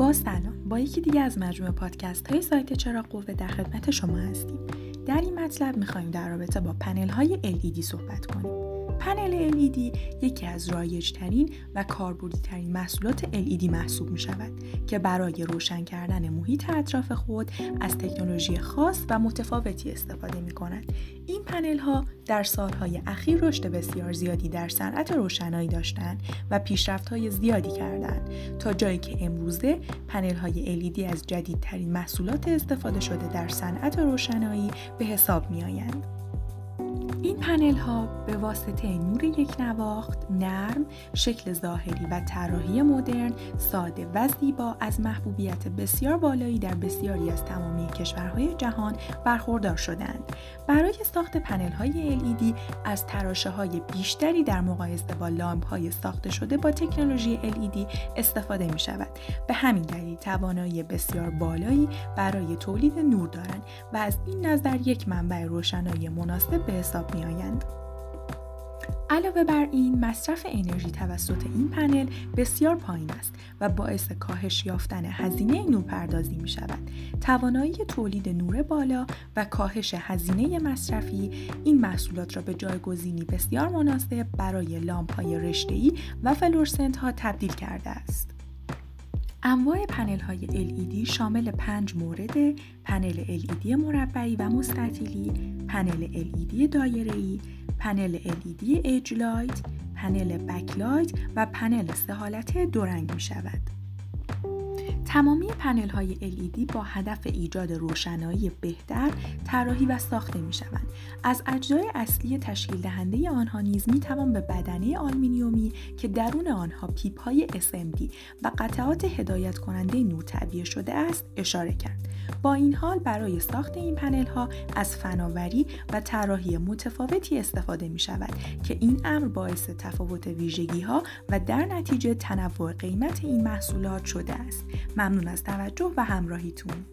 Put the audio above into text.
با سلام. با یکی دیگه از مجموعه پادکست های سایت چرا قوه در خدمت شما هستیم. در این مطلب می‌خوایم در رابطه با پنل های LED صحبت کنیم. پنل LED یکی از رایج ترین و کاربردی ترین محصولات LED محسوب می شود که برای روشن کردن محیط اطراف خود از تکنولوژی خاص و متفاوتی استفاده می کند. این پنل ها در سالهای اخیر رشد بسیار زیادی در صنعت روشنایی داشتند و پیشرفت های زیادی کردند تا جایی که امروزه پنل های LED از جدیدترین محصولات استفاده شده در صنعت روشنایی به حساب می آیند. این پنل ها به واسطه نور یک نواخت، نرم، شکل ظاهری و طراحی مدرن، ساده و زیبا از محبوبیت بسیار بالایی در بسیاری از تمامی کشورهای جهان برخوردار شدند. برای ساخت پنل های LED از تراشه های بیشتری در مقایسه با لامپ های ساخته شده با تکنولوژی LED استفاده می شود. به همین دلیل توانایی بسیار بالایی برای تولید نور دارند و از این نظر یک منبع روشنایی مناسب به حساب می آیند. علاوه بر این مصرف انرژی توسط این پنل بسیار پایین است و باعث کاهش یافتن هزینه نورپردازی می شود. توانایی تولید نور بالا و کاهش هزینه مصرفی این محصولات را به جایگزینی بسیار مناسب برای لامپ های رشته‌ای و فلورسنت ها تبدیل کرده است. انواع پنل های LED شامل پنج مورد پنل LED مربعی و مستطیلی، پنل LED دایره‌ای، پنل LED edge light، پنل backlight و پنل سه حالت دو رنگ می شود. تمامی پنل های LED با هدف ایجاد روشنایی بهتر طراحی و ساخته می شوند. از اجزای اصلی تشکیل دهنده آنها نیز می توان به بدنه آلومینیومی که درون آنها چیپ های SMD و قطعات هدایت کننده نور تعبیه شده است اشاره کرد. با این حال برای ساخت این پنل ها از فناوری و طراحی متفاوتی استفاده می شود که این امر باعث تفاوت ویژگی ها و در نتیجه تنوع قیمت این محصولات شده است. ممنون از توجه و همراهیتون.